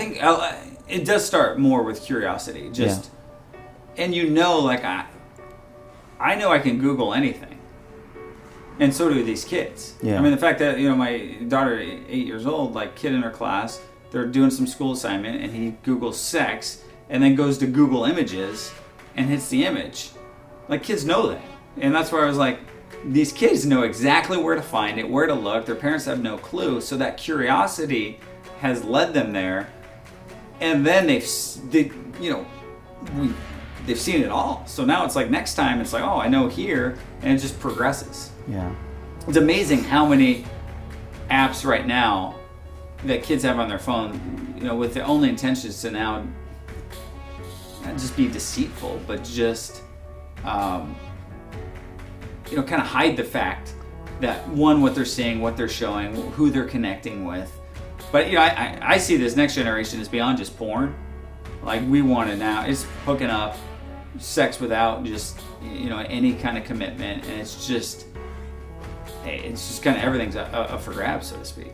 think uh, it does start more with curiosity. Just, and you know, like I, I know I can Google anything, and so do these kids. Yeah. I mean, the fact that you know my daughter, eight years old, like kid in her class, they're doing some school assignment, and he Googles sex, and then goes to Google Images, and hits the image. Like kids know that, and that's where I was like, these kids know exactly where to find it, where to look. Their parents have no clue, so that curiosity has led them there, and then they've, they, you know, we, they've seen it all. So now it's like next time it's like, oh, I know here, and it just progresses. Yeah. It's amazing how many apps right now that kids have on their phone, you know, with the only intentions to now not just be deceitful, but just, um, you know, kind of hide the fact that one, what they're seeing, what they're showing, who they're connecting with. But you know, I, I, I see this next generation as beyond just porn. Like we want it now. It's hooking up, sex without just you know any kind of commitment, and it's just it's just kind of everything's up, up for grabs, so to speak.